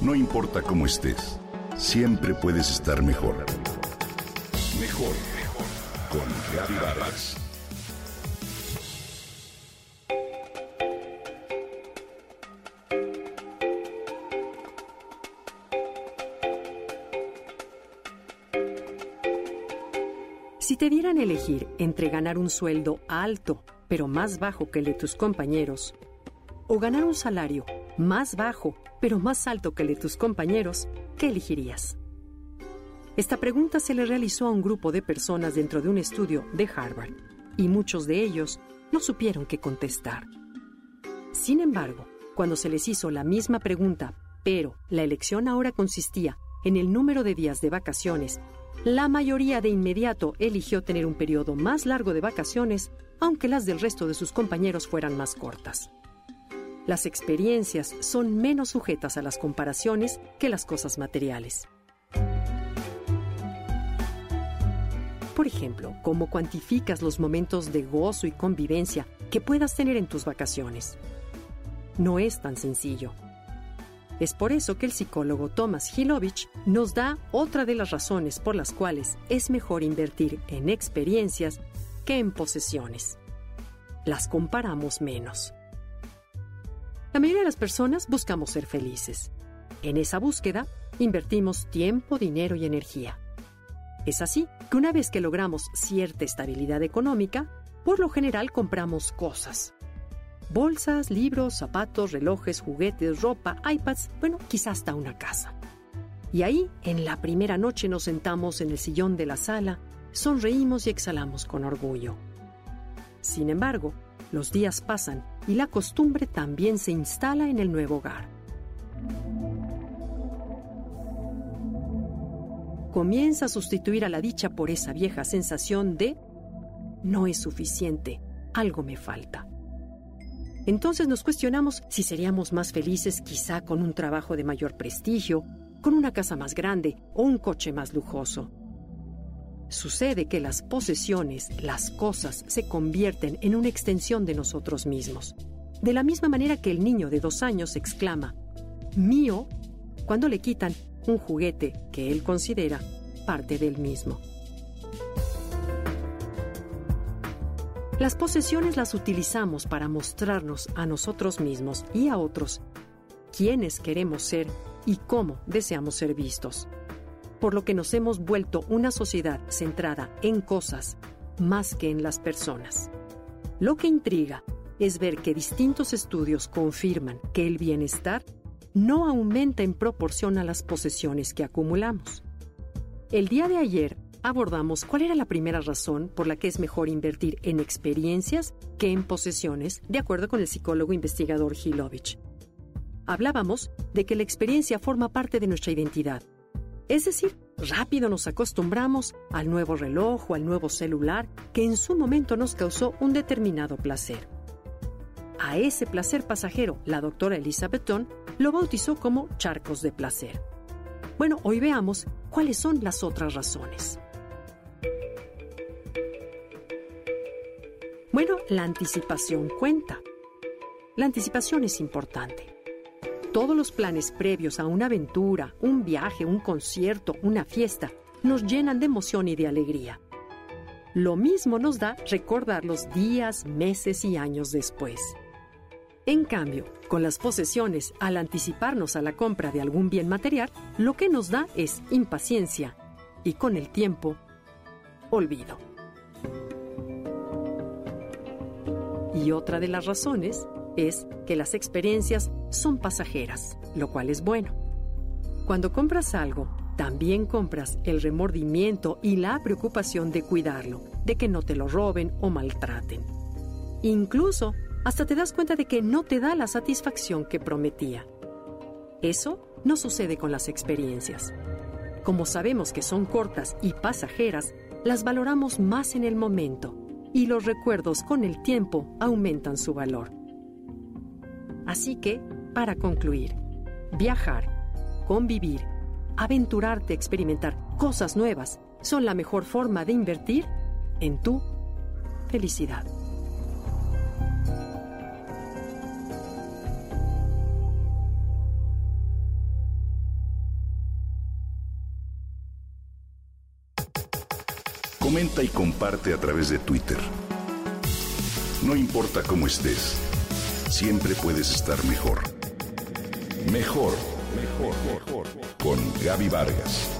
No importa cómo estés, siempre puedes estar mejor. Mejor, mejor. Con Reavivadas. Si te dieran elegir entre ganar un sueldo alto, pero más bajo que el de tus compañeros, o ganar un salario más bajo, pero más alto que el de tus compañeros, ¿qué elegirías? Esta pregunta se le realizó a un grupo de personas dentro de un estudio de Harvard, y muchos de ellos no supieron qué contestar. Sin embargo, cuando se les hizo la misma pregunta, pero la elección ahora consistía en el número de días de vacaciones, la mayoría de inmediato eligió tener un periodo más largo de vacaciones, aunque las del resto de sus compañeros fueran más cortas. Las experiencias son menos sujetas a las comparaciones que las cosas materiales. Por ejemplo, ¿cómo cuantificas los momentos de gozo y convivencia que puedas tener en tus vacaciones? No es tan sencillo. Es por eso que el psicólogo Thomas Hilovich nos da otra de las razones por las cuales es mejor invertir en experiencias que en posesiones. Las comparamos menos. La mayoría de las personas buscamos ser felices. En esa búsqueda, invertimos tiempo, dinero y energía. Es así que una vez que logramos cierta estabilidad económica, por lo general compramos cosas. Bolsas, libros, zapatos, relojes, juguetes, ropa, iPads, bueno, quizás hasta una casa. Y ahí, en la primera noche nos sentamos en el sillón de la sala, sonreímos y exhalamos con orgullo. Sin embargo, los días pasan y la costumbre también se instala en el nuevo hogar. Comienza a sustituir a la dicha por esa vieja sensación de no es suficiente, algo me falta. Entonces nos cuestionamos si seríamos más felices quizá con un trabajo de mayor prestigio, con una casa más grande o un coche más lujoso. Sucede que las posesiones, las cosas, se convierten en una extensión de nosotros mismos. De la misma manera que el niño de dos años exclama, mío, cuando le quitan un juguete que él considera parte del mismo. Las posesiones las utilizamos para mostrarnos a nosotros mismos y a otros quiénes queremos ser y cómo deseamos ser vistos por lo que nos hemos vuelto una sociedad centrada en cosas más que en las personas. Lo que intriga es ver que distintos estudios confirman que el bienestar no aumenta en proporción a las posesiones que acumulamos. El día de ayer abordamos cuál era la primera razón por la que es mejor invertir en experiencias que en posesiones, de acuerdo con el psicólogo investigador Hilovich. Hablábamos de que la experiencia forma parte de nuestra identidad es decir, rápido nos acostumbramos al nuevo reloj o al nuevo celular que en su momento nos causó un determinado placer. A ese placer pasajero, la doctora Elizabeth lo bautizó como charcos de placer. Bueno, hoy veamos cuáles son las otras razones. Bueno, la anticipación cuenta. La anticipación es importante. Todos los planes previos a una aventura, un viaje, un concierto, una fiesta, nos llenan de emoción y de alegría. Lo mismo nos da recordar los días, meses y años después. En cambio, con las posesiones, al anticiparnos a la compra de algún bien material, lo que nos da es impaciencia y con el tiempo, olvido. Y otra de las razones es que las experiencias son pasajeras, lo cual es bueno. Cuando compras algo, también compras el remordimiento y la preocupación de cuidarlo, de que no te lo roben o maltraten. Incluso, hasta te das cuenta de que no te da la satisfacción que prometía. Eso no sucede con las experiencias. Como sabemos que son cortas y pasajeras, las valoramos más en el momento y los recuerdos con el tiempo aumentan su valor. Así que, para concluir, viajar, convivir, aventurarte experimentar cosas nuevas son la mejor forma de invertir en tu felicidad. Comenta y comparte a través de Twitter. No importa cómo estés siempre puedes estar mejor. Mejor, mejor. Con Gaby Vargas.